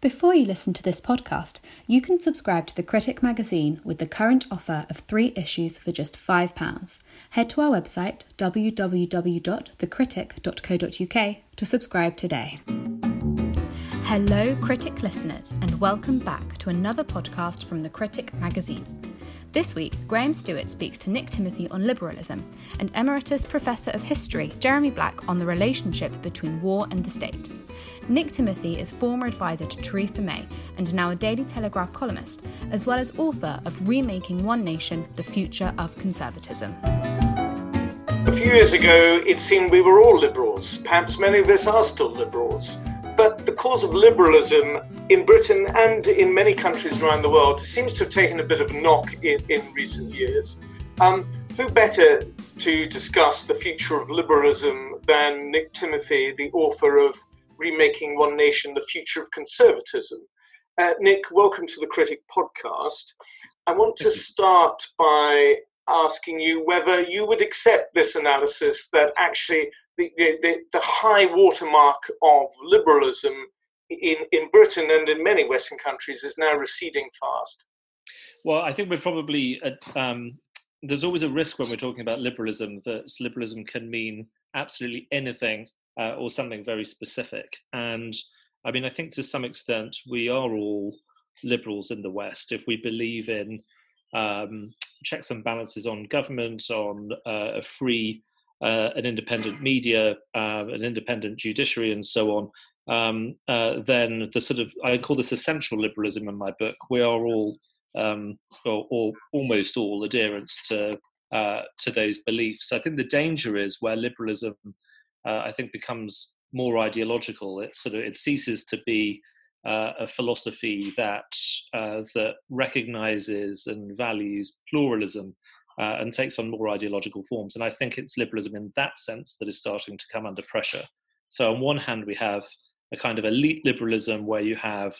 Before you listen to this podcast, you can subscribe to The Critic magazine with the current offer of three issues for just £5. Head to our website www.thecritic.co.uk to subscribe today. Hello, Critic listeners, and welcome back to another podcast from The Critic magazine. This week, Graham Stewart speaks to Nick Timothy on liberalism and Emeritus Professor of History Jeremy Black on the relationship between war and the state. Nick Timothy is former advisor to Theresa May and now a Daily Telegraph columnist, as well as author of Remaking One Nation The Future of Conservatism. A few years ago, it seemed we were all liberals. Perhaps many of us are still liberals. But the cause of liberalism in Britain and in many countries around the world seems to have taken a bit of a knock in, in recent years. Um, who better to discuss the future of liberalism than Nick Timothy, the author of Remaking One Nation, The Future of Conservatism? Uh, Nick, welcome to the Critic podcast. I want to start by asking you whether you would accept this analysis that actually the, the, the high watermark of liberalism in, in Britain and in many Western countries is now receding fast. Well, I think we're probably at, um, there's always a risk when we're talking about liberalism that liberalism can mean absolutely anything uh, or something very specific. And I mean, I think to some extent we are all liberals in the West if we believe in um, checks and balances on government, on uh, a free uh, an independent media, uh, an independent judiciary, and so on, um, uh, then the sort of I call this essential liberalism in my book. We are all, um, or, or, almost all, adherents to uh, to those beliefs. I think the danger is where liberalism, uh, I think, becomes more ideological. It sort of it ceases to be uh, a philosophy that uh, that recognizes and values pluralism uh, and takes on more ideological forms. And I think it's liberalism in that sense that is starting to come under pressure. So, on one hand, we have a kind of elite liberalism where you have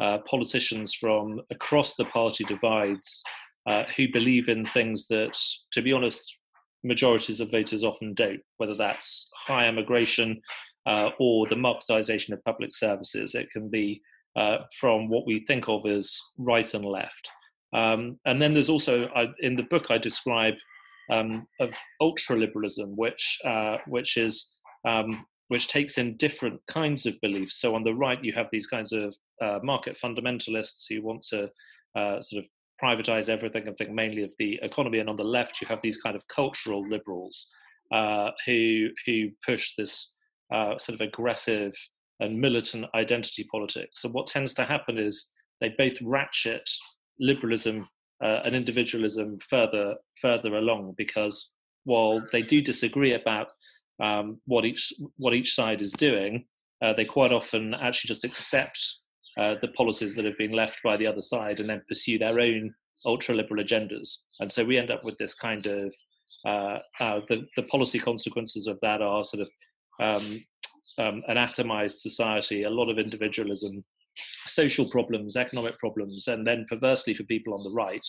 uh, politicians from across the party divides uh, who believe in things that, to be honest, majorities of voters often don't, whether that's high immigration uh, or the marketization of public services. It can be uh, from what we think of as right and left. Um, and then there's also I, in the book I describe um, of ultra liberalism, which uh, which is um, which takes in different kinds of beliefs. So on the right, you have these kinds of uh, market fundamentalists who want to uh, sort of privatize everything and think mainly of the economy, and on the left, you have these kind of cultural liberals uh, who who push this uh, sort of aggressive and militant identity politics. So what tends to happen is they both ratchet liberalism uh, and individualism further further along because while they do disagree about um, what each what each side is doing, uh, they quite often actually just accept uh, the policies that have been left by the other side and then pursue their own ultra liberal agendas. And so we end up with this kind of uh, uh, the the policy consequences of that are sort of um, um, an atomized society, a lot of individualism, social problems, economic problems, and then perversely for people on the right,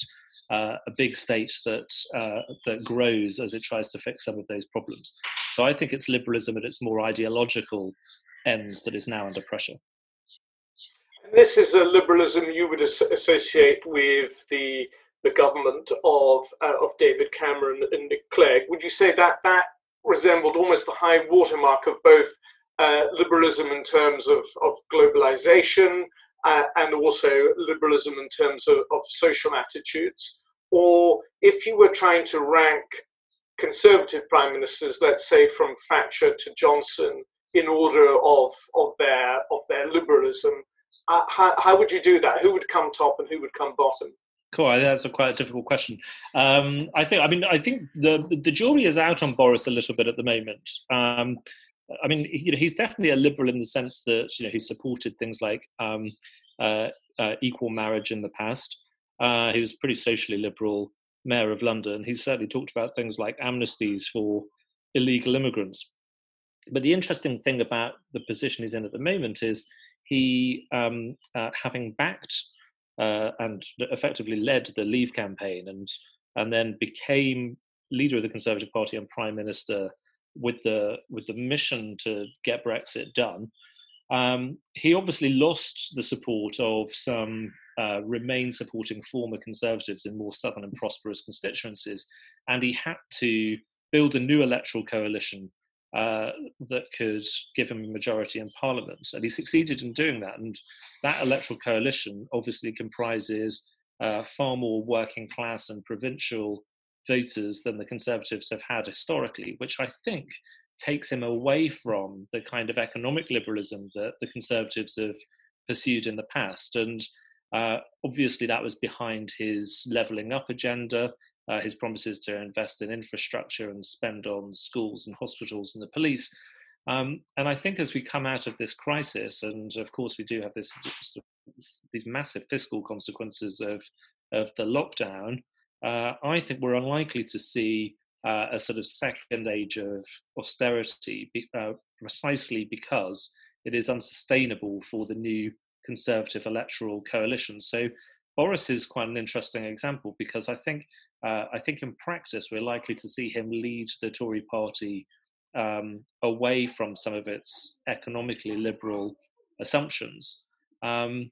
uh, a big state that uh, that grows as it tries to fix some of those problems. So I think it's liberalism at its more ideological ends that is now under pressure. This is a liberalism you would associate with the the government of uh, of David Cameron and Nick Clegg. Would you say that that resembled almost the high watermark of both uh, liberalism in terms of, of globalization uh, and also liberalism in terms of, of social attitudes? Or if you were trying to rank conservative prime ministers, let's say from Thatcher to Johnson, in order of, of, their, of their liberalism, uh, how, how would you do that? Who would come top and who would come bottom? Cool. That's a quite a difficult question. Um, I think. I mean, I think the the jury is out on Boris a little bit at the moment. Um, I mean, you know, he's definitely a liberal in the sense that you know he supported things like um, uh, uh, equal marriage in the past. Uh, he was pretty socially liberal mayor of London. He's certainly talked about things like amnesties for illegal immigrants. But the interesting thing about the position he's in at the moment is he, um, uh, having backed uh, and effectively led the Leave campaign, and and then became leader of the Conservative Party and prime minister with the with the mission to get Brexit done. Um, he obviously lost the support of some uh, Remain supporting former Conservatives in more southern and prosperous constituencies, and he had to build a new electoral coalition uh, that could give him a majority in Parliament. And he succeeded in doing that. And that electoral coalition obviously comprises uh, far more working class and provincial voters than the Conservatives have had historically, which I think takes him away from the kind of economic liberalism that the Conservatives have pursued in the past. And uh, obviously, that was behind his levelling up agenda, uh, his promises to invest in infrastructure and spend on schools and hospitals and the police. Um, and I think as we come out of this crisis, and of course we do have this these massive fiscal consequences of of the lockdown, uh, I think we're unlikely to see uh, a sort of second age of austerity, uh, precisely because it is unsustainable for the new conservative electoral coalition. So Boris is quite an interesting example because I think uh, I think in practice we're likely to see him lead the Tory party um, away from some of its economically liberal assumptions. Um,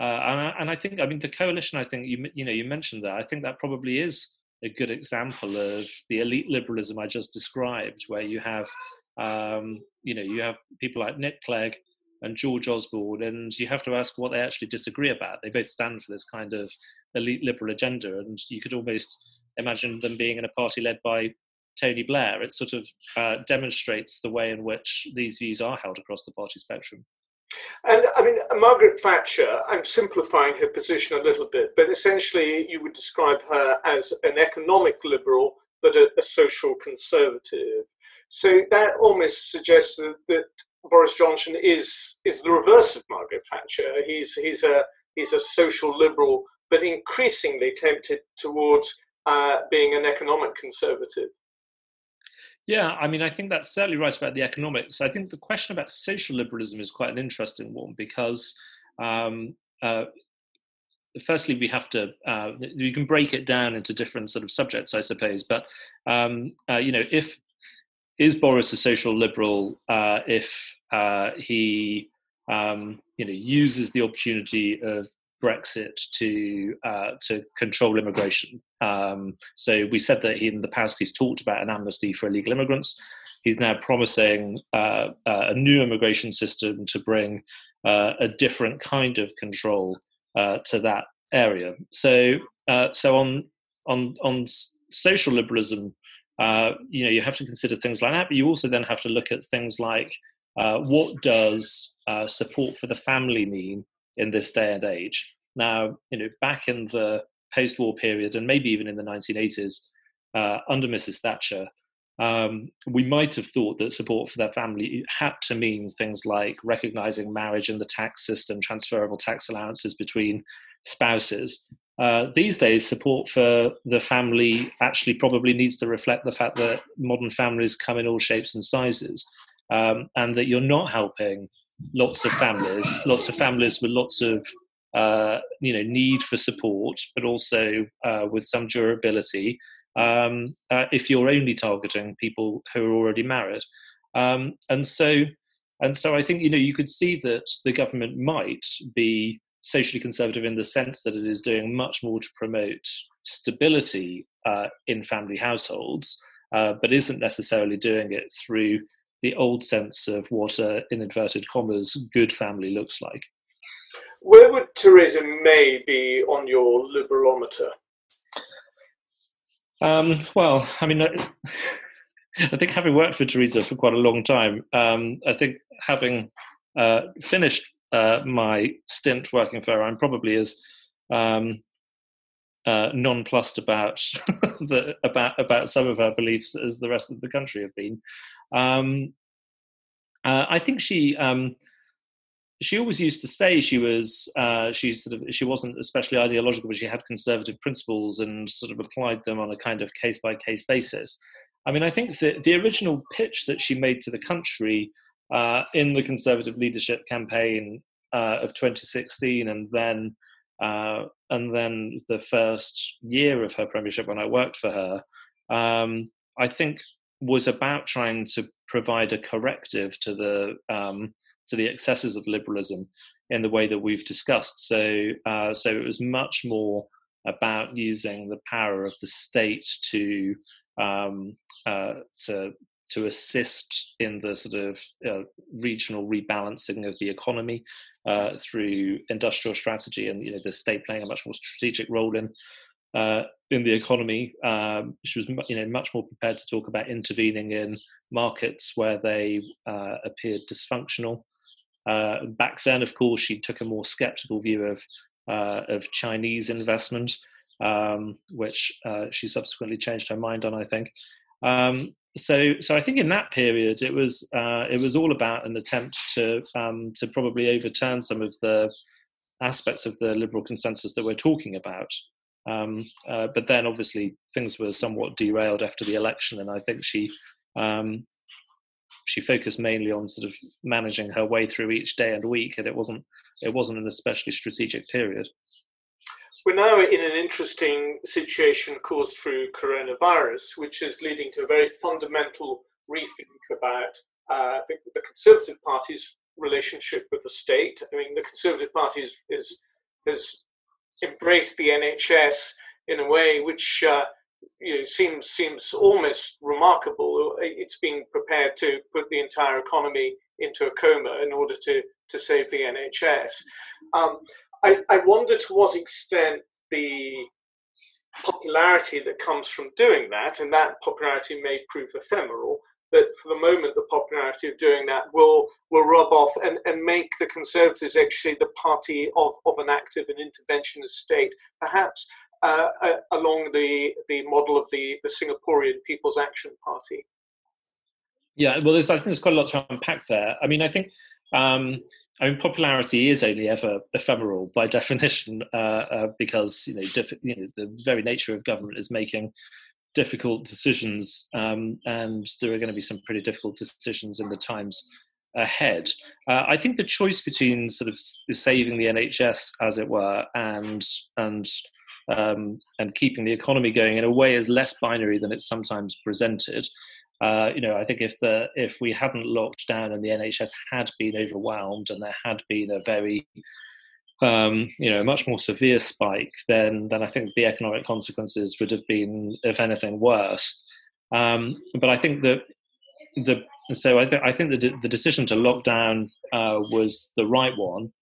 uh, and, I, and, I, think, I mean, the coalition. I think you you know you mentioned that. I think that probably is a good example of the elite liberalism I just described, where you have, um, you know, you have people like Nick Clegg and George Osborne, and you have to ask what they actually disagree about. They both stand for this kind of elite liberal agenda, and you could almost imagine them being in a party led by Tony Blair. It sort of uh, demonstrates the way in which these views are held across the party spectrum. And I mean, Margaret Thatcher, I'm simplifying her position a little bit, but essentially you would describe her as an economic liberal, but a, a social conservative. So that almost suggests that, that Boris Johnson is is the reverse of Margaret Thatcher. He's he's a he's a social liberal, but increasingly tempted towards uh, being an economic conservative. Yeah, I mean, I think that's certainly right about the economics. I think the question about social liberalism is quite an interesting one because, um, uh, firstly, we have to uh, you can break it down into different sort of subjects, I suppose. But um, uh, you know, if is Boris a social liberal uh, if uh, he um, you know uses the opportunity of Brexit to uh, to control immigration. Um, so we said that in the past he's talked about an amnesty for illegal immigrants. He's now promising uh, uh, a new immigration system to bring uh, a different kind of control uh, to that area. So uh, so on on on social liberalism, you know you have to consider things like that, but you also then have to look at things like what does support for the family mean in this day and age. Now, you know, back in the post-war period, and maybe even in the 1980s, uh, under Mrs. Thatcher, um, we might have thought that support for their family had to mean things like recognizing marriage in the tax system, transferable tax allowances between spouses. Uh, these days, support for the family actually probably needs to reflect the fact that modern families come in all shapes and sizes, um, and that you're not helping lots of families, lots of families with lots of uh, you know need for support, but also uh, with some durability. Um, uh, if you're only targeting people who are already married, um, and so and so, I think you know you could see that the government might be socially conservative in the sense that it is doing much more to promote stability uh, in family households, uh, but isn't necessarily doing it through the old sense of what a, in inverted commas, good family looks like. Where would Theresa May be on your liberalometer? Um, well, I mean, I, I, think having worked for Theresa for quite a long time, um, I think having uh, finished uh, my stint working for her, I'm probably as um, uh, nonplussed about the, about about some of her beliefs as the rest of the country have been. Um, uh, I think she um, she always used to say she was uh, she sort of she wasn't especially ideological, but she had conservative principles and sort of applied them on a kind of case by case basis. I mean, I think that the original pitch that she made to the country uh, in the Conservative leadership campaign uh, of 2016, and then uh, and then the first year of her premiership when I worked for her, um, I think was about trying to provide a corrective to the um, to the excesses of liberalism in the way that we've discussed. So, uh, so it was much more about using the power of the state to um, uh, to to assist in the sort of uh, regional rebalancing of the economy uh, through industrial strategy, and you know the state playing a much more strategic role in uh, in the economy. Um, she was you know much more prepared to talk about intervening in markets where they uh, appeared dysfunctional. Uh, back then, of course, she took a more sceptical view of uh, of Chinese investment, um, which uh, she subsequently changed her mind on. I think. Um, so, so I think in that period, it was uh, it was all about an attempt to um, to probably overturn some of the aspects of the liberal consensus that we're talking about. Um, uh, but then, obviously, things were somewhat derailed after the election, and I think she um, she focused mainly on sort of managing her way through each day and week, and it wasn't it wasn't an especially strategic period. We're now in an interesting situation caused through coronavirus, which is leading to a very fundamental rethink about uh, the, the, Conservative Party's relationship with the state. I mean, the Conservative Party is, is has embraced the NHS in a way which uh, you know, seems seems almost remarkable. It's being prepared to put the entire economy into a coma in order to to save the NHS. Um, I, I wonder to what extent the popularity that comes from doing that, and that popularity may prove ephemeral, but for the moment the popularity of doing that will will rub off and, and make the Conservatives actually the party of, of an active and interventionist state, perhaps uh, uh, along the, the model of the, the Singaporean People's Action Party. Yeah, well, I think there's quite a lot to unpack there. I mean, I think um, I mean popularity is only ever ephemeral by definition, uh, uh, because you know, diff- you know, the very nature of government is making difficult decisions, um, and there are going to be some pretty difficult decisions in the times ahead. Uh, I think the choice between sort of saving the NHS, as it were, and and um, and keeping the economy going in a way is less binary than it's sometimes presented. Uh, you know, I think if the if we hadn't locked down and the NHS had been overwhelmed and there had been a very um, you know, a much more severe spike, then then I think the economic consequences would have been, if anything, worse. Um, but I think that the so I, th- I think the the decision to lock down uh, was the right one.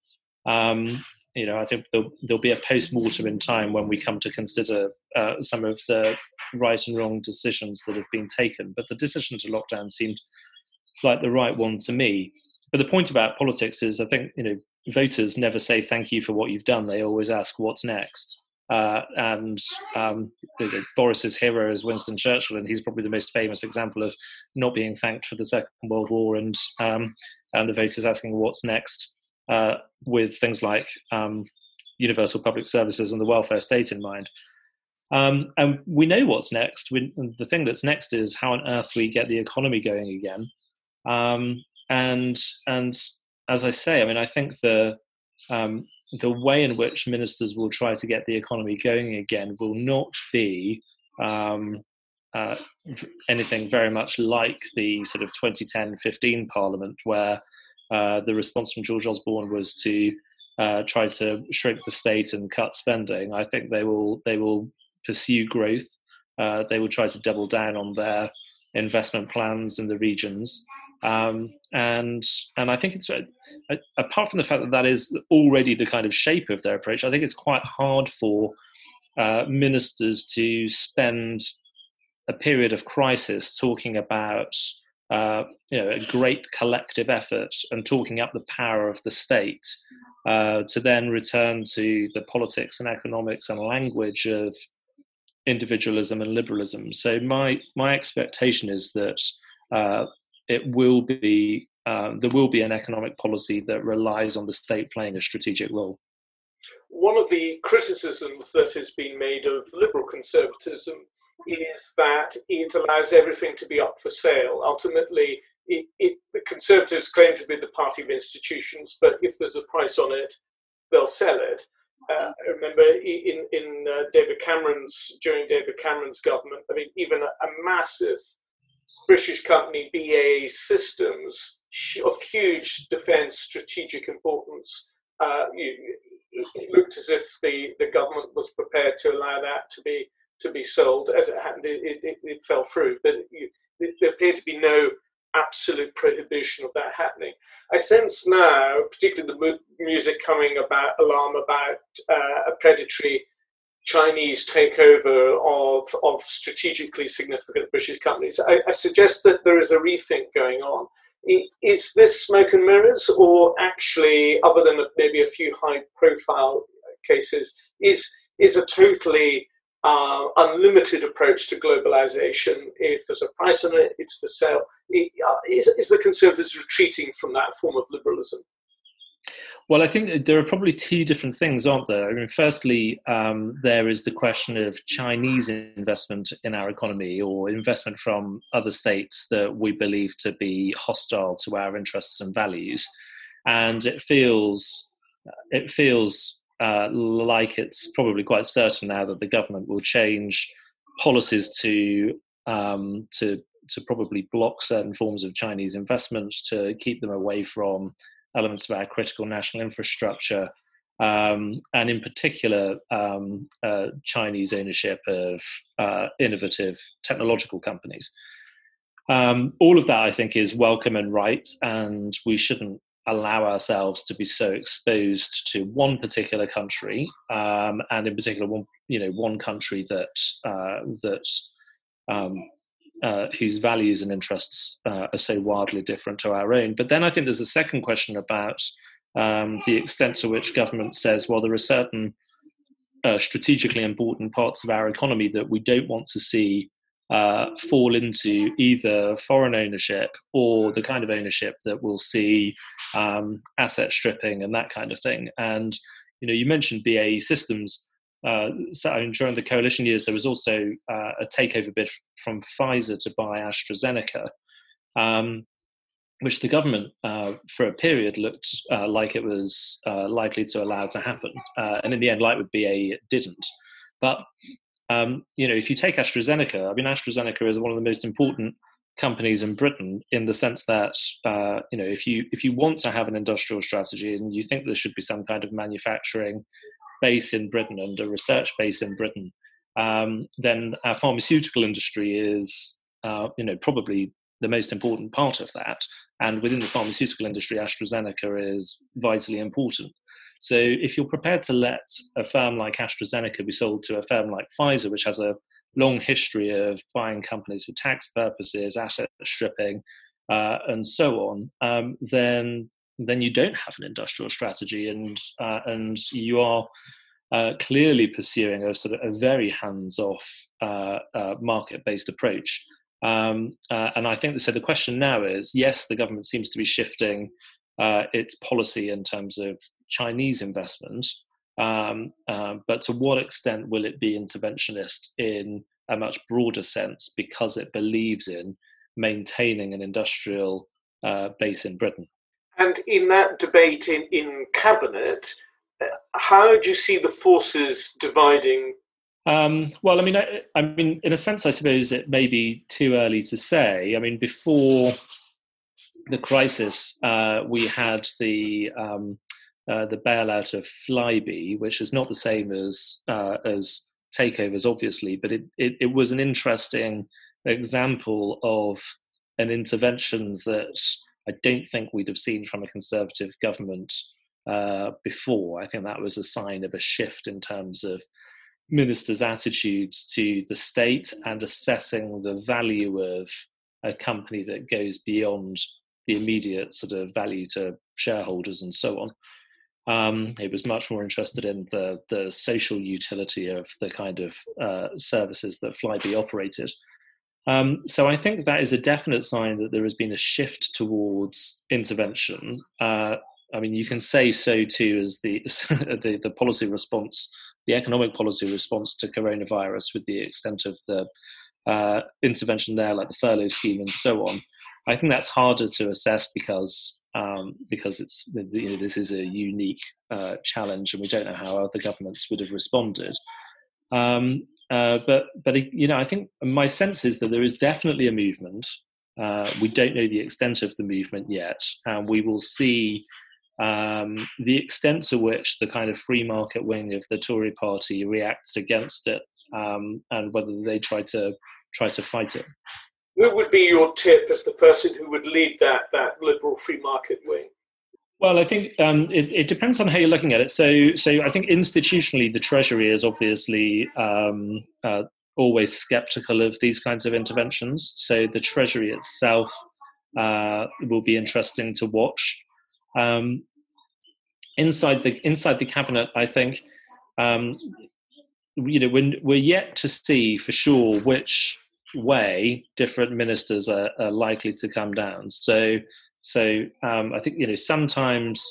Um, you know, I think there'll, there'll be a post mortem in time when we come to consider uh, some of the right and wrong decisions that have been taken. But the decision to lock down seemed like the right one to me. But the point about politics is, I think you know, voters never say thank you for what you've done. They always ask what's next. Uh, and um, Boris's hero is Winston Churchill, and he's probably the most famous example of not being thanked for the Second World War, and um, and the voters asking what's next uh, with things like um, universal public services and the welfare state in mind. Um, and we know what's next. We, the thing that's next is how on earth we get the economy going again. Um, and and as I say, I mean, I think the um, the way in which ministers will try to get the economy going again will not be um, uh, anything very much like the sort of 2010-15 Parliament, where uh, the response from George Osborne was to uh, try to shrink the state and cut spending. I think they will they will pursue growth. Uh, they will try to double down on their investment plans in the regions. Um, and and I think it's uh, apart from the fact that that is already the kind of shape of their approach. I think it's quite hard for uh, ministers to spend a period of crisis talking about uh, you know, a great collective effort and talking up the power of the state uh, to then return to the politics and economics and language of individualism and liberalism. So my my expectation is that uh, it will be uh, there will be an economic policy that relies on the state playing a strategic role. One of the criticisms that has been made of liberal conservatism is that it allows everything to be up for sale. Ultimately, it, it, the Conservatives claim to be the party of institutions, but if there's a price on it, they'll sell it. Uh, I remember in in uh, David Cameron's during David Cameron's government. I mean, even a, a massive British company, BAE Systems, of huge defence strategic importance. Uh, it looked as if the, the government was prepared to allow that to be to be sold. As it happened, it, it, it fell through, but it, there appeared to be no absolute prohibition of that happening. I sense now, particularly the music coming about alarm about uh, a predatory Chinese takeover of, of strategically significant British companies. I, I suggest that there is a rethink going on. Is this smoke and mirrors, or actually, other than maybe a few high profile cases, is, is a totally uh, unlimited approach to globalization. If there's a price on it, it's for sale. Uh, is, is the Conservatives retreating from that form of liberalism? Well, I think there are probably two different things, aren't there? I mean, firstly, um, there is the question of Chinese investment in our economy or investment from other states that we believe to be hostile to our interests and values, and it feels it feels uh, like it's probably quite certain now that the government will change policies to um, to to probably block certain forms of Chinese investments to keep them away from elements of our critical national infrastructure, um, and in particular, um, uh, Chinese ownership of uh, innovative technological companies. Um, all of that, I think, is welcome and right, and we shouldn't allow ourselves to be so exposed to one particular country, um, and in particular, one you know one country that uh, that um, uh, whose values and interests uh, are so wildly different to our own. But then I think there's a second question about um, the extent to which government says, well, there are certain uh, strategically important parts of our economy that we don't want to see uh, fall into either foreign ownership or the kind of ownership that will see um, asset stripping and that kind of thing. And you know, you mentioned BAE Systems. Uh, so during the coalition years, there was also uh, a takeover bid from Pfizer to buy AstraZeneca, um, which the government, uh, for a period, looked uh, like it was uh, likely to allow to happen. And in the end, like with BAE, it didn't. But um, you know, if you take AstraZeneca, I mean, AstraZeneca is one of the most important companies in Britain in the sense that uh, you know if you if you want to have an industrial strategy and you think there should be some kind of manufacturing base in Britain and a research base in Britain, um, then our pharmaceutical industry is uh, you know probably the most important part of that. And within the pharmaceutical industry, AstraZeneca is vitally important. So if you're prepared to let a firm like AstraZeneca be sold to a firm like Pfizer, which has a long history of buying companies for tax purposes, asset stripping, uh, and so on, um, then then you don't have an industrial strategy, and uh, and you are uh, clearly pursuing a sort of a very hands-off uh, uh, market-based approach. Um, uh, and I think so. The question now is: yes, the government seems to be shifting its policy in terms of Chinese investment, um, uh, but to what extent will it be interventionist in a much broader sense because it believes in maintaining an industrial uh, base in Britain? And in that debate in, in cabinet, uh, how do you see the forces dividing? Um, well, I mean, I, I, mean, in a sense, I suppose it may be too early to say. I mean, before the crisis, uh, we had the um, uh, the bailout of Flybe, which is not the same as uh, as takeovers, obviously, but it, it, it was an interesting example of an intervention that I don't think we'd have seen from a conservative government uh, before. I think that was a sign of a shift in terms of ministers' attitudes to the state and assessing the value of a company that goes beyond the immediate sort of value to shareholders and so on. Um, he was much more interested in the the social utility of the kind of uh, services that Flybe operated. Um, so I think that is a definite sign that there has been a shift towards intervention. Uh, I mean, you can say so too as the, the, the policy response, the economic policy response to coronavirus, with the extent of the uh, intervention there, like the furlough scheme and so on. I think that's harder to assess because um, because it's you know this is a unique uh, challenge, and we don't know how other governments would have responded. Um, uh, but but you know, I think my sense is that there is definitely a movement uh, we don't know the extent of the movement yet, and we will see um, the extent to which the kind of free market wing of the Tory party reacts against it, um, and whether they try to try to fight it. What would be your tip as the person who would lead that that liberal free market wing? Well, I think um, it, it, depends on how you're looking at it. So, so I think institutionally, the Treasury is obviously um, uh, always skeptical of these kinds of interventions. So, the Treasury itself uh, will be interesting to watch. Um, inside the inside the cabinet, I think um, you know when we're yet to see for sure which way different ministers are, are likely to come down. So so um, I think you know sometimes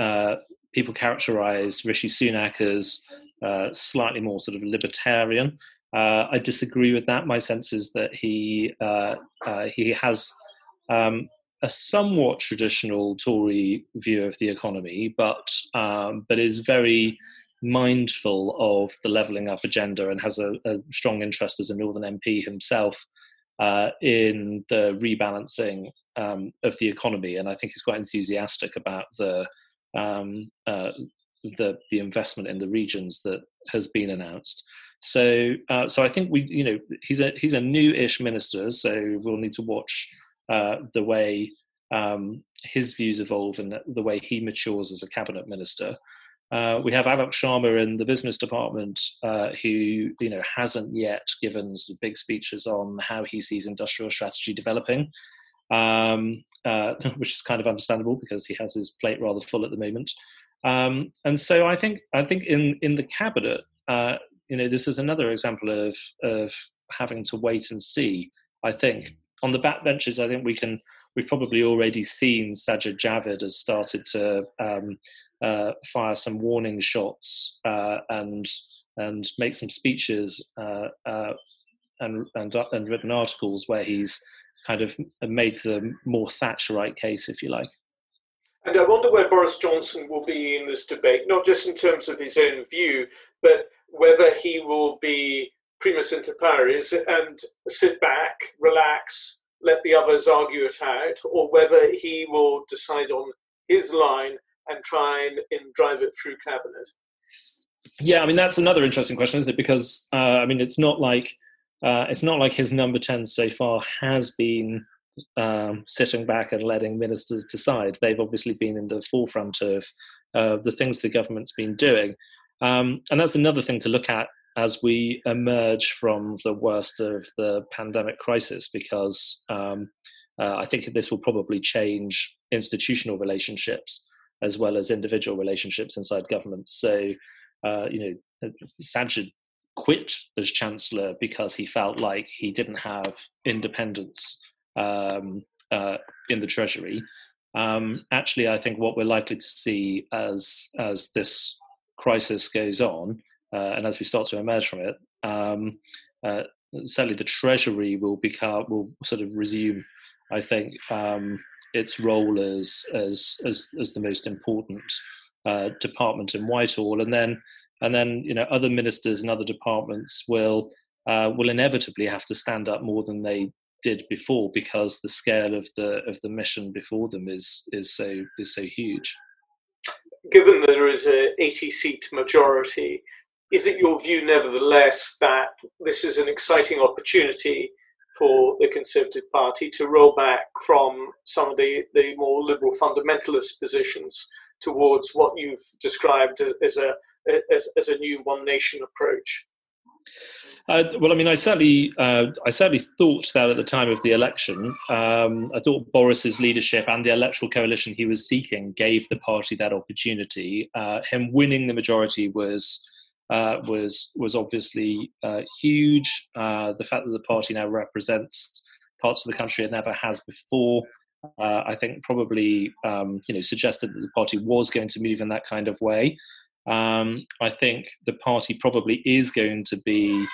uh, people characterise Rishi Sunak as uh, slightly more sort of libertarian. Uh, I disagree with that. My sense is that he uh, uh, he has um, a somewhat traditional Tory view of the economy, but um, but is very mindful of the levelling up agenda and has a, a, strong interest as a Northern MP himself uh, in the rebalancing um, of the economy, and I think he's quite enthusiastic about the um, uh, the the investment in the regions that has been announced. So, uh, so I think we, you know, he's a he's a new-ish minister, so we'll need to watch uh, the way um, his views evolve and the way he matures as a cabinet minister. Uh, we have Alok Sharma in the business department, uh, who you know hasn't yet given big speeches on how he sees industrial strategy developing um, uh, which is kind of understandable because he has his plate rather full at the moment. Um, and so I think I think in in the cabinet, uh, you know, this is another example of of having to wait and see. I think on the backbenches, I think we can. We've probably already seen Sajid Javid has started to um, uh, fire some warning shots uh, and and make some speeches uh, uh, and and and written articles where he's kind of made the more Thatcherite case, if you like. And I wonder where Boris Johnson will be in this debate, not just in terms of his own view, but whether he will be primus inter pares and sit back, relax, let the others argue it out, or whether he will decide on his line and try and, and drive it through cabinet. Yeah, I mean that's another interesting question, isn't it? Because uh, I mean it's not like uh, it's not like his number 10 so far has been um, sitting back and letting ministers decide. They've obviously been in the forefront of uh, the things the government's been doing. Um, and that's another thing to look at as we emerge from the worst of the pandemic crisis, because um, uh, I think this will probably change institutional relationships as well as individual relationships inside government. So, uh, you know, Sajid quit as chancellor because he felt like he didn't have independence um, uh, in the treasury. Um, actually, I think what we're likely to see as as this crisis goes on uh, and as we start to emerge from it, um, uh, certainly the treasury will become will sort of resume. I think um, its role as as as as the most important uh, department in Whitehall, and then and then you know other ministers and other departments will uh, will inevitably have to stand up more than they did before because the scale of the of the mission before them is is so is so huge. Given that there is a 80 seat majority, is it your view nevertheless that this is an exciting opportunity for the Conservative Party to roll back from some of the, the more liberal fundamentalist positions towards what you've described as a as, as a new one nation approach? Uh, well, I mean, I certainly, uh, I certainly thought that at the time of the election. Um, I thought Boris's leadership and the electoral coalition he was seeking gave the party that opportunity. Uh, him winning the majority was uh, was was obviously uh, huge. Uh, the fact that the party now represents parts of the country it never has before, I think, probably um, you know suggested that the party was going to move in that kind of way. Um, I think the party probably is going to be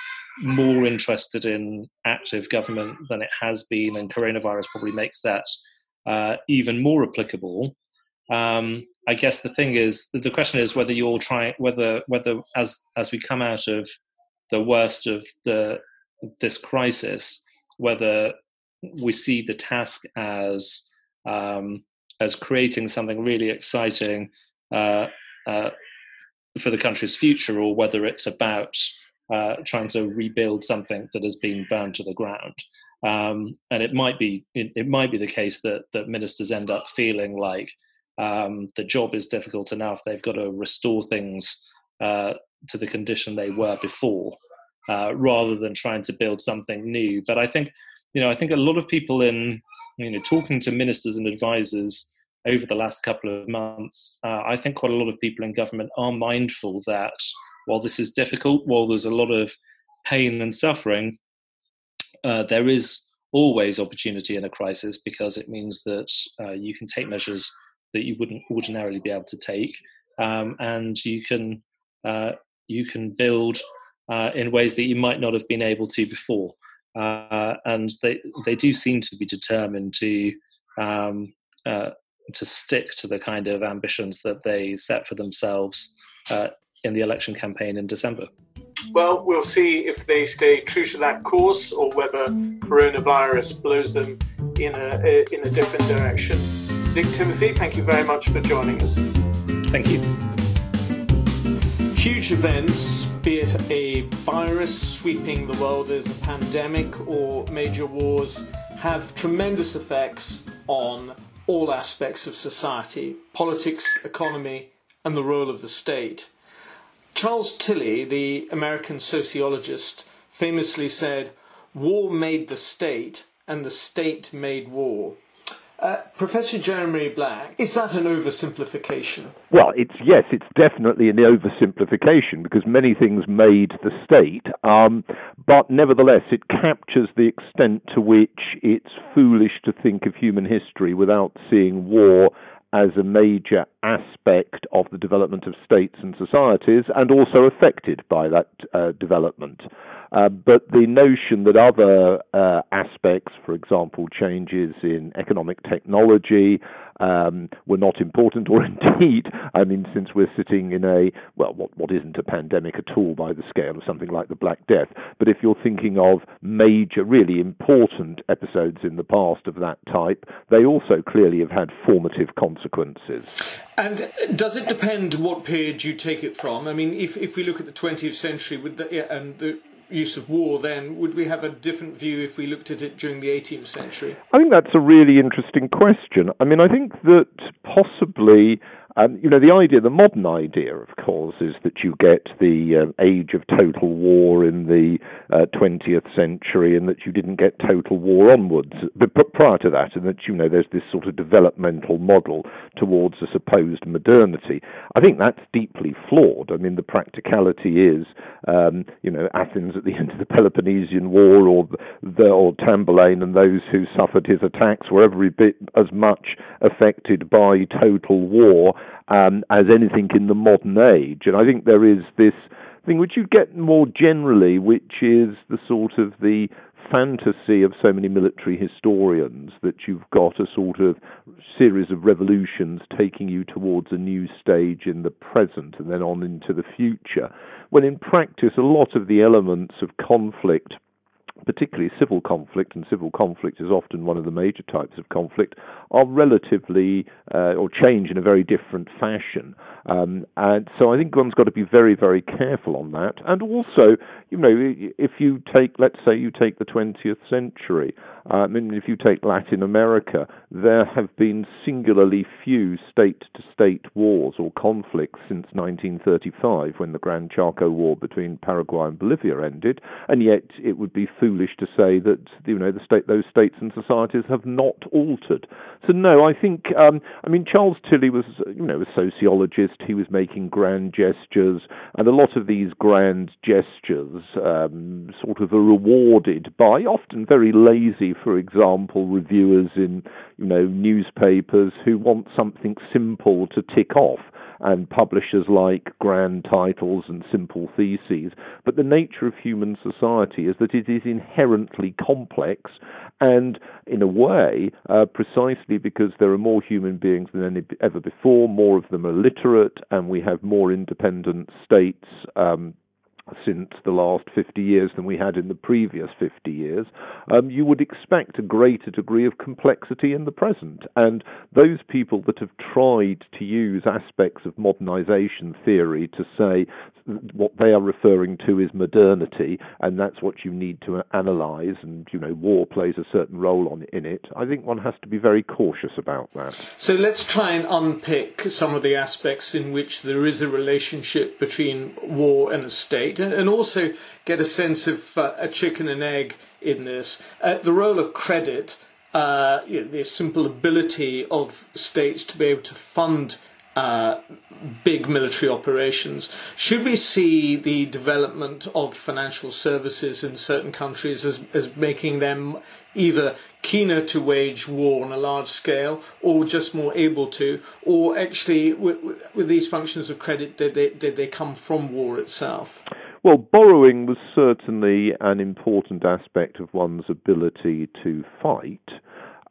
more interested in active government than it has been, and coronavirus probably makes that uh, even more applicable. Um, I guess the thing is, the question is whether you're trying, whether whether as as we come out of the worst of the this crisis, whether we see the task as um, as creating something really exciting uh, uh, for the country's future, or whether it's about uh, trying to rebuild something that has been burned to the ground. Um, and it might be it, it, might be the case that that ministers end up feeling like um, the job is difficult enough; they've got to restore things uh, to the condition they were before, uh, rather than trying to build something new. But I think you know I think a lot of people in you know talking to ministers and advisors over the last couple of months, uh, I think quite a lot of people in government are mindful that while this is difficult, while there's a lot of pain and suffering, uh, there is always opportunity in a crisis because it means that uh, you can take measures that you wouldn't ordinarily be able to take, um, and you can uh, you can build uh, in ways that you might not have been able to before. Uh, and they they do seem to be determined to um, uh, to stick to the kind of ambitions that they set for themselves in the election campaign in December. Well, we'll see if they stay true to that course or whether coronavirus blows them in a, in a different direction. Nick Timothy, thank you very much for joining us. Thank you. Huge events, be it a virus sweeping the world as a pandemic or major wars, have tremendous effects on all aspects of society politics, economy, and the role of the state. Charles Tilly, the American sociologist, famously said, War made the state, and the state made war. Uh, Professor Jeremy Black, is that an oversimplification? Well, it's yes, it's definitely an oversimplification because many things made the state, um, but nevertheless, it captures the extent to which it's foolish to think of human history without seeing war as a major aspect of the development of states and societies and also affected by that uh, development. Uh, but the notion that other uh, aspects, for example, changes in economic technology, um, were not important, or indeed, I mean, since we're sitting in a, well, what, what isn't a pandemic at all by the scale of something like the Black Death, but if you're thinking of major, really important episodes in the past of that type, they also clearly have had formative consequences. And does it depend what period you take it from? I mean, if, if we look at the 20th century with the, yeah, and the use of war, then would we have a different view if we looked at it during the 18th century? I think that's a really interesting question. I mean, I think that possibly um, you know, the idea, the modern idea, of course, is that you get the uh, age of total war in the uh, 20th century and that you didn't get total war onwards. But, but, prior to that, and that, you know, there's this sort of developmental model towards a supposed modernity. I think that's deeply flawed. I mean, the practicality is, um, you know, Athens at the end of the Peloponnesian War or, the, or Tamburlaine and those who suffered his attacks were every bit as much affected by total war um, as anything in the modern age. And I think there is this thing which you get more generally, which is the sort of the fantasy of so many military historians that you've got a sort of series of revolutions taking you towards a new stage in the present and then on into the future. When in practice, a lot of the elements of conflict particularly civil conflict, and civil conflict is often one of the major types of conflict, are relatively uh, or change in a very different fashion. Um, and so I think one's got to be very, very careful on that. And also, you know, if you take, let's say, you take the 20th century, I mean, if you take Latin America, there have been singularly few state to state wars or conflicts since 1935 when the Gran Chaco War between Paraguay and Bolivia ended. And yet it would be foolish to say that, you know, the state, those states and societies have not altered. So, no, I think, um, I mean, Charles Tilly was, you know, a sociologist he was making grand gestures, and a lot of these grand gestures um, sort of are rewarded by often very lazy, for example, reviewers in you know newspapers who want something simple to tick off and publishers like grand titles and simple theses. But the nature of human society is that it is inherently complex, and in a way, uh, precisely because there are more human beings than any, ever before, more of them are literate, and we have more independent states. Um, since the last 50 years than we had in the previous 50 years, um, you would expect a greater degree of complexity in the present. And those people that have tried to use aspects of modernization theory to say what they are referring to is modernity, and that's what you need to analyze, and you know, war plays a certain role on in it. I think one has to be very cautious about that. So let's try and unpick some of the aspects in which there is a relationship between war and a state, and also get a sense of uh, a chicken and egg in this. Uh, the role of credit. Uh, you know, the simple ability of states to be able to fund uh, big military operations. Should we see the development of financial services in certain countries as, as making them either keener to wage war on a large scale or just more able to, or actually with, with these functions of credit, did they, did they come from war itself? Well, borrowing was certainly an important aspect of one's ability to fight.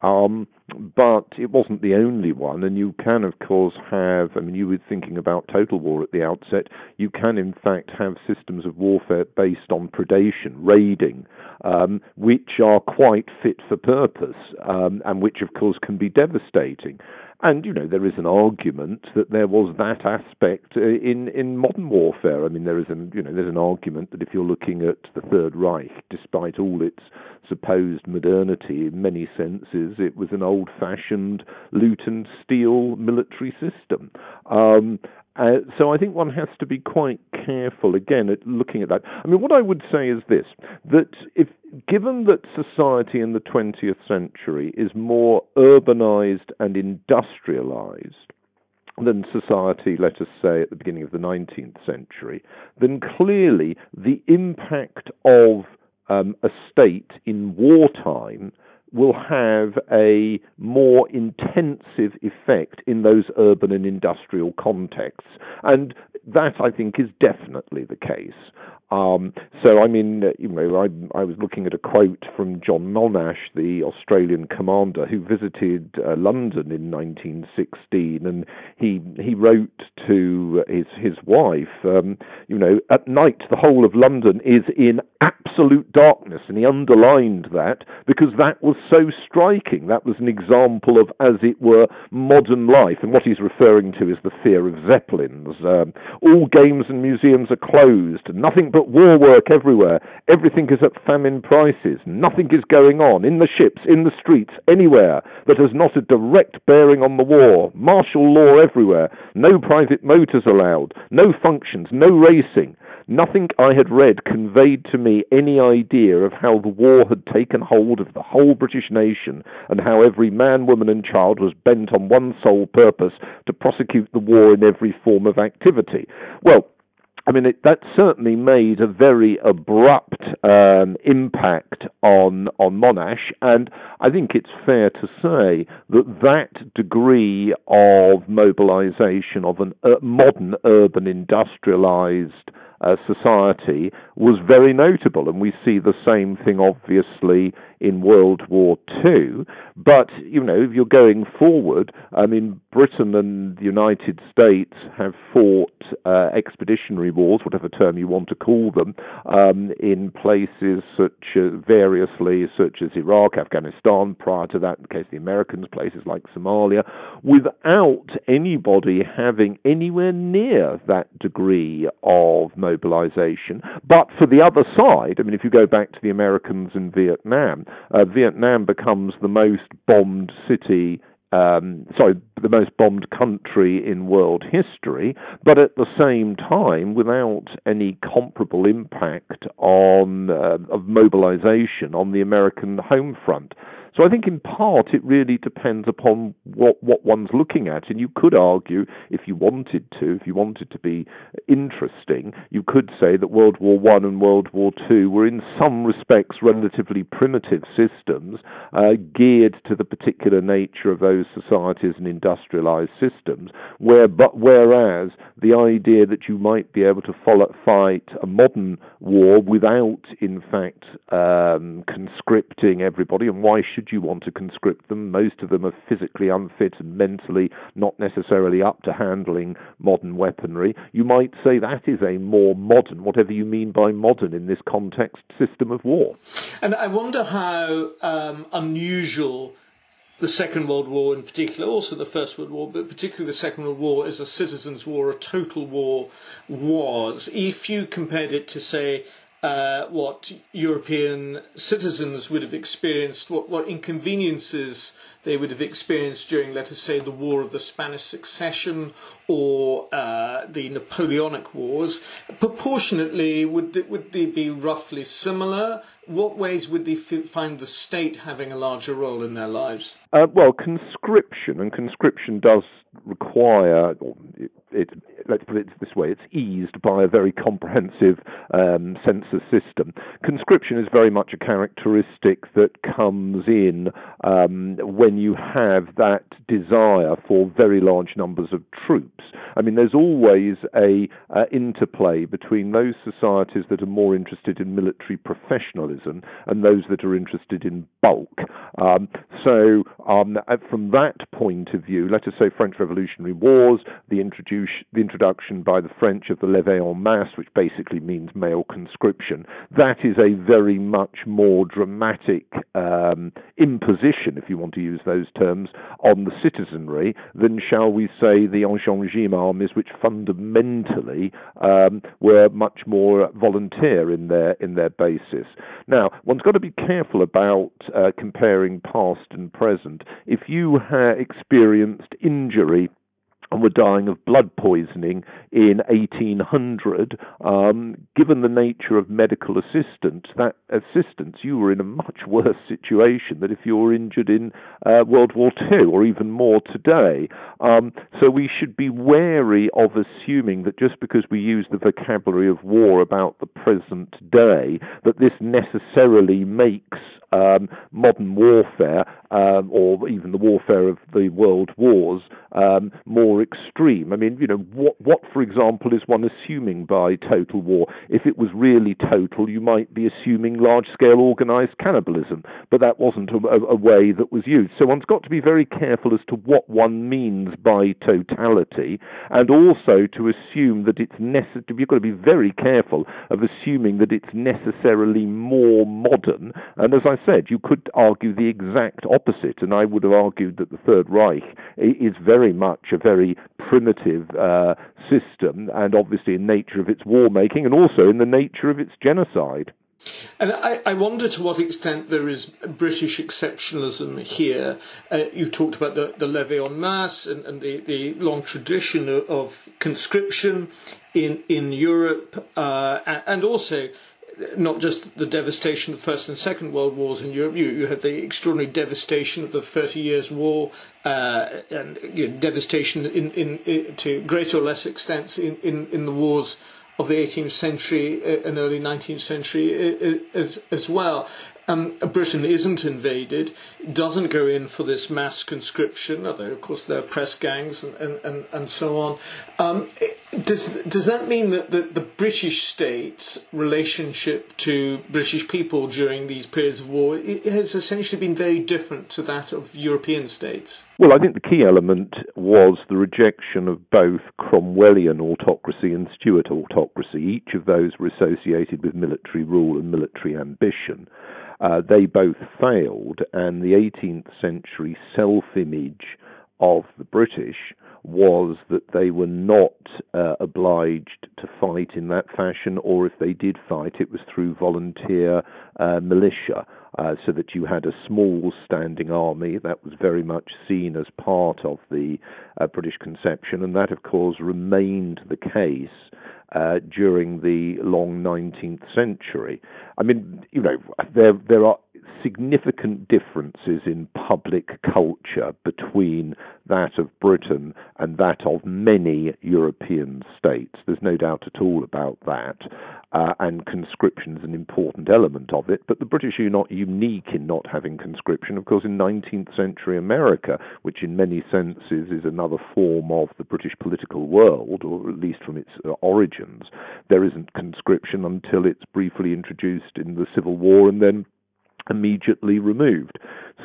Um, but it wasn't the only one, and you can, of course, have. I mean, you were thinking about total war at the outset. You can, in fact, have systems of warfare based on predation, raiding, um, which are quite fit for purpose, um, and which, of course, can be devastating. And you know there is an argument that there was that aspect uh, in in modern warfare. I mean there is an you know there's an argument that if you're looking at the Third Reich, despite all its supposed modernity in many senses, it was an old-fashioned loot and steal military system. Um, uh, so I think one has to be quite careful again at looking at that. I mean, what I would say is this: that if given that society in the 20th century is more urbanized and industrialized than society, let us say, at the beginning of the 19th century, then clearly the impact of um, a state in wartime will have a more intensive effect in those urban and industrial contexts. And that, I think, is definitely the case. Um, so, I mean, you know, I, I, was looking at a quote from John Monash, the Australian commander who visited uh, London in 1916, and he he wrote to his his wife, um, you know, at night the whole of London is in absolute darkness, and he underlined that because that was so striking. That was an example of, as it were, modern life, and what he's referring to is the fear of zeppelins. Um, all games and museums are closed, nothing but war work everywhere. Everything is at famine prices. Nothing is going on in the ships, in the streets, anywhere that has not a direct bearing on the war. Martial law everywhere. No private motors allowed. No functions. No racing. Nothing I had read conveyed to me any idea of how the war had taken hold of the whole nation and how every man, woman, and child was bent on one sole purpose to prosecute the war in every form of activity. Well, I mean, it, that certainly made a very abrupt um, impact on on Monash, and I think it's fair to say that that degree of mobilisation of a uh, modern urban industrialised uh, society was very notable, and we see the same thing obviously in World War II. But you know, if you're going forward, I mean, Britain and the United States have fought uh, expeditionary wars, whatever term you want to call them, um, in places such as variously, such as Iraq, Afghanistan. Prior to that, in the case of the Americans, places like Somalia, without anybody having anywhere near that degree of mobilization. But for the other side, I mean, if you go back to the Americans in Vietnam, uh, Vietnam becomes the most bombed city um, sorry, the most bombed country in world history, but at the same time, without any comparable impact on uh, of mobilization on the American home front. So I think in part it really depends upon what, what one's looking at. And you could argue, if you wanted to, if you wanted to be interesting, you could say that World War One and World War Two were in some respects relatively primitive systems, uh, geared to the particular nature of those societies and industrialized systems, where, but whereas the idea that you might be able to follow, fight a modern war without, in fact, um, conscripting everybody. And why should you want to conscript them? Most of them are physically unfit and mentally not necessarily up to handling modern weaponry. You might say that is a more modern, whatever you mean by modern in this context, system of war. And I wonder how um, unusual the Second World War in particular, also the First World War, but particularly the Second World War as a citizens' war, a total war was. If you compared it to, say, uh, what European citizens would have experienced, what, what inconveniences they would have experienced during, let us say, the War of the Spanish Succession or uh, the Napoleonic Wars, proportionately, would, would they be roughly similar? What ways would they f- find the state having a larger role in their lives? Uh, well, conscription, and conscription does require, it, it, let's put it this way, it's eased by a very comprehensive um, census system. Conscription is very much a characteristic that comes in um, when you have that desire for very large numbers of troops. I mean, there's always a uh, interplay between those societies that are more interested in military professionalism and those that are interested in bulk. Um, so, um, from that point of view, let us say French Revolutionary Wars, the, the introduction by the French of the levée en masse, which basically means male conscription, that is a very much more dramatic um, imposition, if you want to use those terms, on the citizenry than, shall we say, the Ancien Regime armies, which fundamentally um, were much more volunteer in their in their basis. Now, one's got to be careful about uh, comparing past and present. If you have experienced injury and were dying of blood poisoning in 1800. Um, given the nature of medical assistance, that assistance, you were in a much worse situation than if you were injured in uh, World War II or even more today. Um, so we should be wary of assuming that just because we use the vocabulary of war about the present day, that this necessarily makes um, modern warfare, um, or even the warfare of the world wars, um, more extreme. I mean, you know, what, what, for example, is one assuming by total war? If it was really total, you might be assuming large-scale organized cannibalism, but that wasn't a, a, a way that was used. So one's got to be very careful as to what one means by totality, and also to assume that it's necessary. You've got to be very careful of assuming that it's necessarily more modern. And as I said, you could argue the exact opposite, and I would have argued that the Third Reich is very much a very primitive uh, system, and obviously in nature of its war making, and also in the nature of its genocide. And I, I, wonder to what extent there is British exceptionalism here. Uh, you talked about the, the levée en masse and, and the, the, long tradition of, of, conscription in, in Europe, uh, and also not just the devastation of the First and Second World Wars in Europe, you, you have the extraordinary devastation of the Thirty Years' War uh, and you know, devastation in, in, in, to greater or less extents in, in, in the wars of the 18th century uh, and early 19th century uh, as, as well. Um, Britain isn't invaded, doesn't go in for this mass conscription, although of course there are press gangs and, and, and, and so on. Um, does, does that mean that the, the British state's relationship to British people during these periods of war has essentially been very different to that of European states? Well, I think the key element was the rejection of both Cromwellian autocracy and Stuart autocracy. Each of those were associated with military rule and military ambition. Uh, they both failed, and the 18th century self image of the British was that they were not uh, obliged to fight in that fashion, or if they did fight, it was through volunteer uh, militia. Uh, so that you had a small standing army that was very much seen as part of the uh, British conception, and that, of course, remained the case uh, during the long 19th century. I mean, you know, there there are significant differences in public culture between that of Britain and that of many European states. There's no doubt at all about that. Uh, and conscription is an important element of it. But the British are not unique in not having conscription. Of course, in 19th century America, which in many senses is another form of the British political world, or at least from its uh, origins, there isn't conscription until it's briefly introduced in the Civil War and then immediately removed.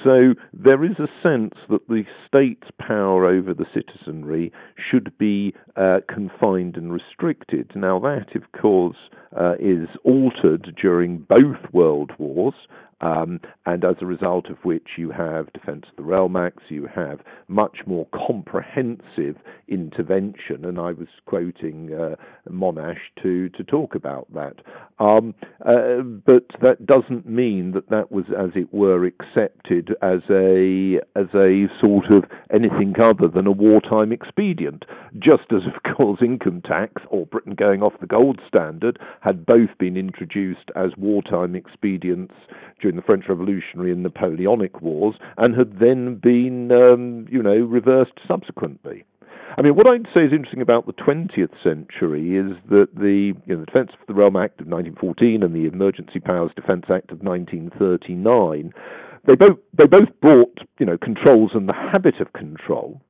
So there is a sense that the state's power over the citizenry should be uh, confined and restricted. Now, that, of course, uh, is altered during both world wars. Um, and as a result of which you have Defence of the Realm Acts, you have much more comprehensive intervention, and I was quoting uh, Monash to, to talk about that. Um, uh, but that doesn't mean that that was, as it were, accepted as a as a sort of anything other than a wartime expedient. Just as, of course, income tax or Britain going off the gold standard had both been introduced as wartime expedients during the French Revolutionary and Napoleonic Wars, and had then been, um, you know, reversed subsequently. I mean, what I'd say is interesting about the 20th century is that the, you know, the Defence of the Realm Act of 1914 and the Emergency Powers Defence Act of 1939, they both they both brought, you know, controls and the habit of control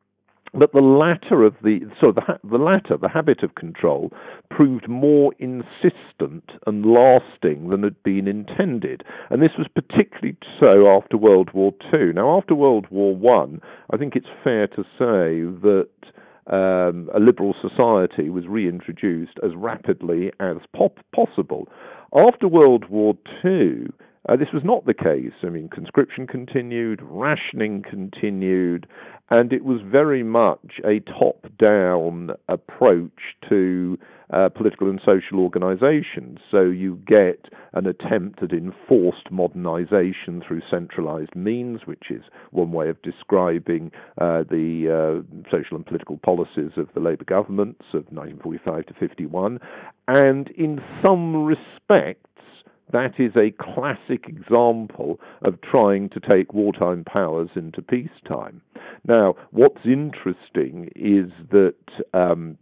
but the latter of the so the the latter the habit of control proved more insistent and lasting than had been intended. And this was particularly so after world war II now after world war 1 I think it's fair to say that um, a liberal society was reintroduced as rapidly as possible. After world war II uh, this was not the case. I mean, conscription continued, rationing continued, and it was very much a top down approach to uh, political and social organizations. So you get an attempt at enforced modernization through centralized means, which is one way of describing uh, the uh, social and political policies of the Labour governments of 1945 to 51. And in some respects, that is a classic example of trying to take wartime powers into peacetime. Now, what's interesting is that um,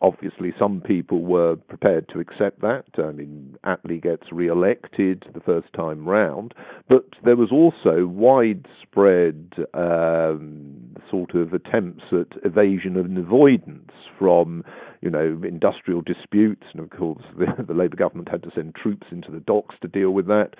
obviously some people were prepared to accept that. I mean, Attlee gets re-elected the first time round, but there was also widespread um, sort of attempts at evasion and avoidance from you know, industrial disputes, and of course the, the Labour government had to send troops into the docks to deal with that,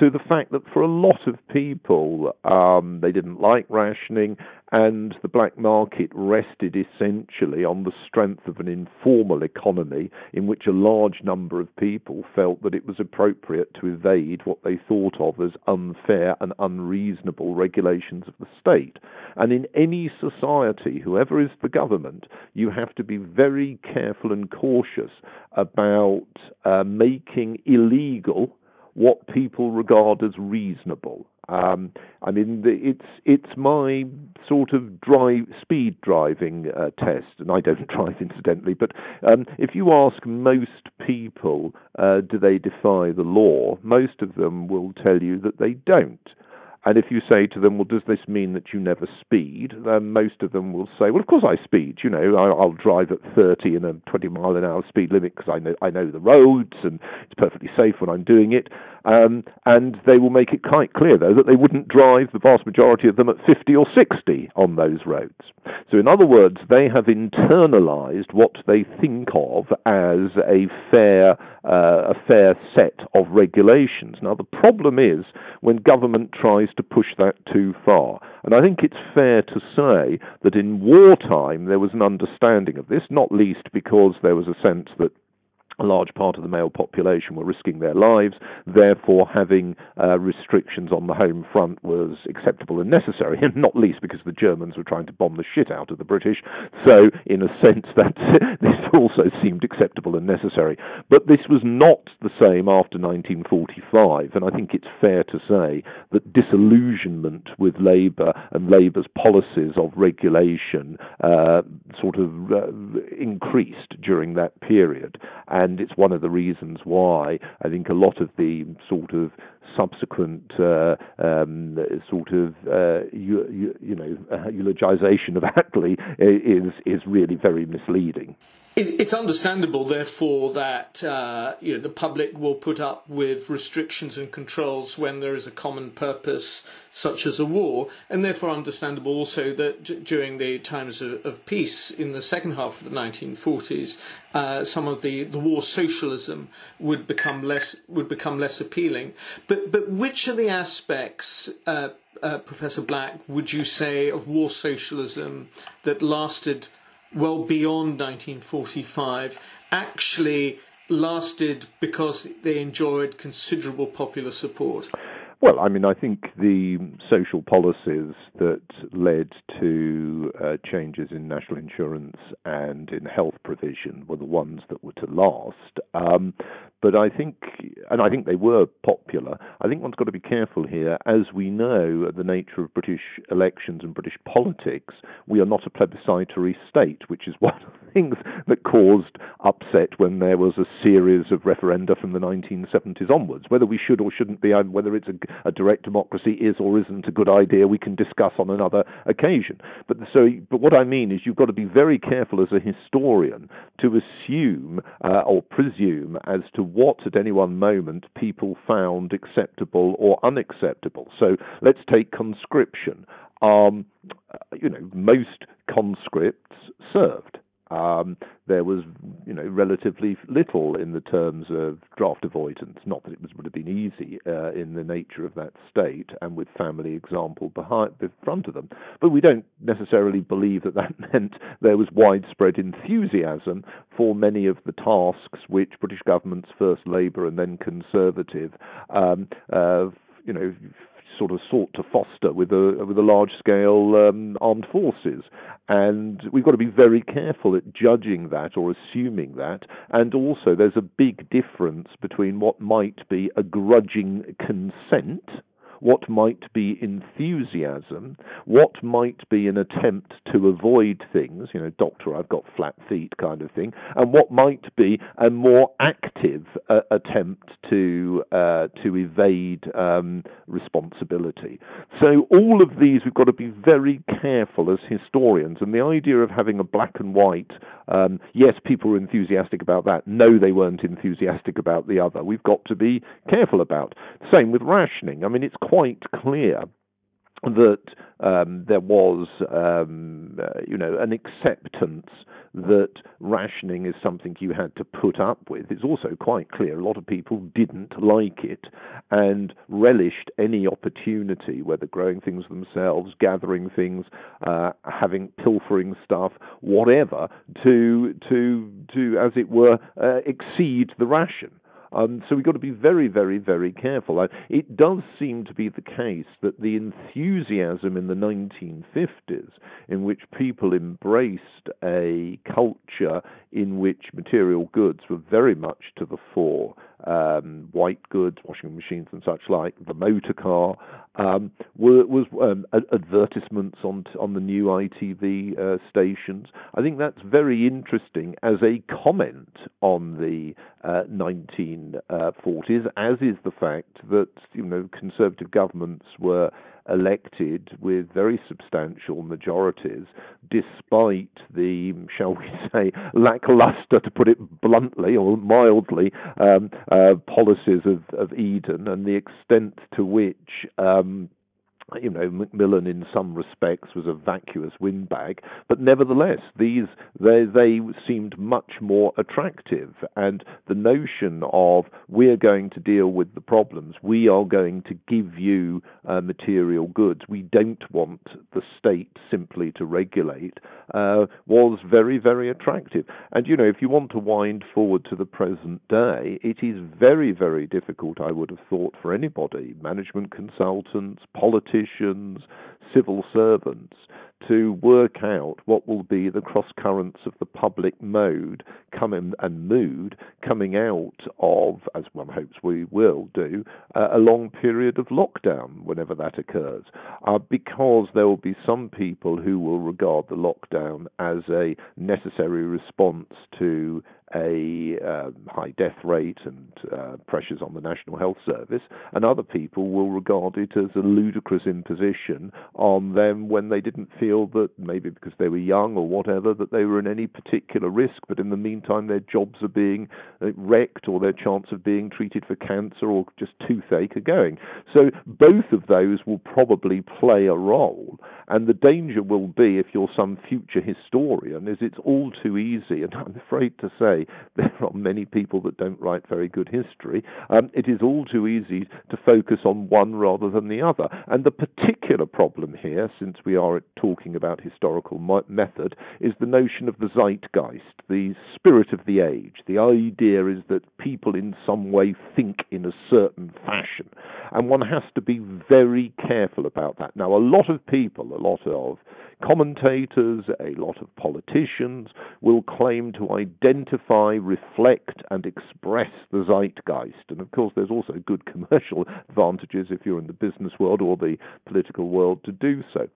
to the fact that for a lot of people, um, they didn't like rationing, and the black market rested essentially on the strength of an informal economy in which a large number of people felt that it was appropriate to evade what they thought of as unfair and unreasonable regulations of the state. And in any society, whoever is the government, you have to be very careful and cautious about uh, making illegal what people regard as reasonable. Um, I mean, it's it's my sort of drive speed driving uh, test, and I don't drive incidentally. But um, if you ask most people, uh, do they defy the law? Most of them will tell you that they don't. And if you say to them, well, does this mean that you never speed? Then most of them will say, well, of course I speed. You know, I'll drive at 30 in a 20 mile an hour speed limit because I know I know the roads and it's perfectly safe when I'm doing it. Um, and they will make it quite clear, though, that they wouldn't drive the vast majority of them at 50 or 60 on those roads. So, in other words, they have internalized what they think of as a fair, uh, a fair set of regulations. Now, the problem is when government tries to push that too far. And I think it's fair to say that in wartime there was an understanding of this, not least because there was a sense that a large part of the male population were risking their lives, therefore having uh, restrictions on the home front was acceptable and necessary, and not least because the Germans were trying to bomb the shit out of the British. So, in a sense, that this also seemed acceptable and necessary. But this was not the same after 1945, and I think it's fair to say that disillusionment with Labour and Labour's policies of regulation uh, sort of uh, increased during that period, and it's one of the reasons why I think a lot of the sort of subsequent uh, um, sort of uh, you, you, you, know eulogization of Attlee is is really very misleading. It's understandable, therefore, that uh, you know the public will put up with restrictions and controls when there is a common purpose, such as a war, and therefore understandable also that d- during the times of, of, peace in the second half of the 1940s, uh, some of the, the war socialism would become less would become less appealing. But but which are the aspects? Uh, uh Professor Black, would you say of war socialism that lasted well beyond 1945 actually lasted because they enjoyed considerable popular support? Well, I mean, I think the social policies that led to uh, changes in national insurance and in health provision were the ones that were to last. Um, but I think, and I think they were popular. I think one's got to be careful here. As we know, the nature of British elections and British politics, we are not a plebiscitary state, which is one of the things that caused upset when there was a series of referenda from the 1970s onwards. Whether we should or shouldn't be, whether it's a a direct democracy is or isn't a good idea, we can discuss on another occasion. But so, but what I mean is, you've got to be very careful as a historian to assume uh, or presume as to what at any one moment people found acceptable or unacceptable. So let's take conscription. Um, you know, most conscripts served. Um, there was, you know, relatively little in the terms of draft avoidance. Not that it was, would have been easy uh, in the nature of that state and with family example behind, in front of them. But we don't necessarily believe that that meant there was widespread enthusiasm for many of the tasks which British governments, first Labour and then Conservative, um, uh, you know, sort of sought to foster with a with a large scale um, armed forces, and we've got to be very careful at judging that or assuming that. And also, there's a big difference between what might be a grudging consent what might be enthusiasm, what might be an attempt to avoid things, you know, doctor, I've got flat feet kind of thing, and what might be a more active uh, attempt to uh, to evade um, responsibility. So all of these we've got to be very careful as historians, and the idea of having a black and white, um, yes, people were enthusiastic about that. No, they weren't enthusiastic about the other. We've got to be careful about. Same with rationing. I mean, it's quite clear that um, there was, um, uh, you know, an acceptance that rationing is something you had to put up with. It's also quite clear a lot of people didn't like it and relished any opportunity, whether growing things themselves, gathering things, uh, having pilfering stuff, whatever, to to to as it were uh, exceed the ration. Um, so we've got to be very, very, very careful. It does seem to be the case that the enthusiasm in the 1950s, in which people embraced a culture in which material goods were very much to the fore, um, white goods, washing machines, and such like, the motor car, um, were, was um, advertisements on on the new ITV uh, stations. I think that's very interesting as a comment on the uh, 1940s, as is the fact that you know conservative governments were elected with very substantial majorities, despite the, shall we say, lackluster, to put it bluntly or mildly, um, uh, policies of, of Eden and the extent to which. Um, you know, Macmillan in some respects was a vacuous windbag, but nevertheless, these they they seemed much more attractive, and the notion of we're going to deal with the problems, we are going to give you uh, material goods, we don't want the state simply to regulate, uh, was very very attractive. And you know, if you want to wind forward to the present day, it is very very difficult, I would have thought, for anybody, management consultants, politicians politicians, civil servants, to work out what will be the cross currents of the public mode coming and mood coming out of, as one hopes we will do, uh, a long period of lockdown whenever that occurs, uh, because there will be some people who will regard the lockdown as a necessary response to a uh, high death rate and uh, pressures on the National Health Service, and other people will regard it as a ludicrous imposition on them when they didn't feel that maybe because they were young or whatever that they were in any particular risk, but in the meantime their jobs are being uh, wrecked or their chance of being treated for cancer or just toothache are going. So both of those will probably play a role, and the danger will be if you're some future historian is it's all too easy, and I'm afraid to say there are many people that don't write very good history. Um, it is all too easy to focus on one rather than the other. And the particular problem here, since we are talking about historical method, is the notion of the zeitgeist, the spirit of the age. The idea is that people in some way think in a certain fashion. And one has to be very careful about that. Now, a lot of people, a lot of commentators, a lot of politicians will claim to identify, reflect, and express the zeitgeist. And of course, there's also good commercial advantages if you're in the business world or the political world to do so.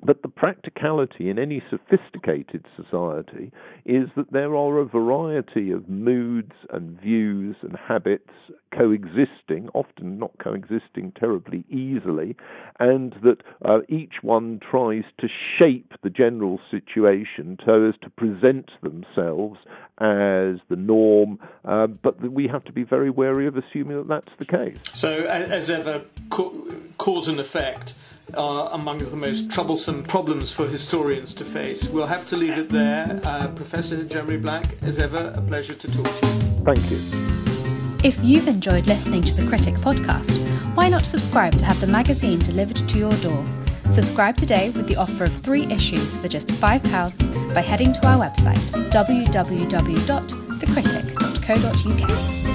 But the practicality in any sophisticated society is that there are a variety of moods and views and habits coexisting, often not coexisting terribly easily, and that uh, each one tries to shape the general situation so as to present themselves as the norm. Uh, but we have to be very wary of assuming that that's the case. So, as ever, cause and effect are among the most troublesome problems for historians to face. We'll have to leave it there. Uh, Professor Jeremy Black, as ever, a pleasure to talk to you. Thank you. If you've enjoyed listening to the Critic podcast, why not subscribe to have the magazine delivered to your door? Subscribe today with the offer of three issues for just £5 by heading to our website www.thecritic.co.uk.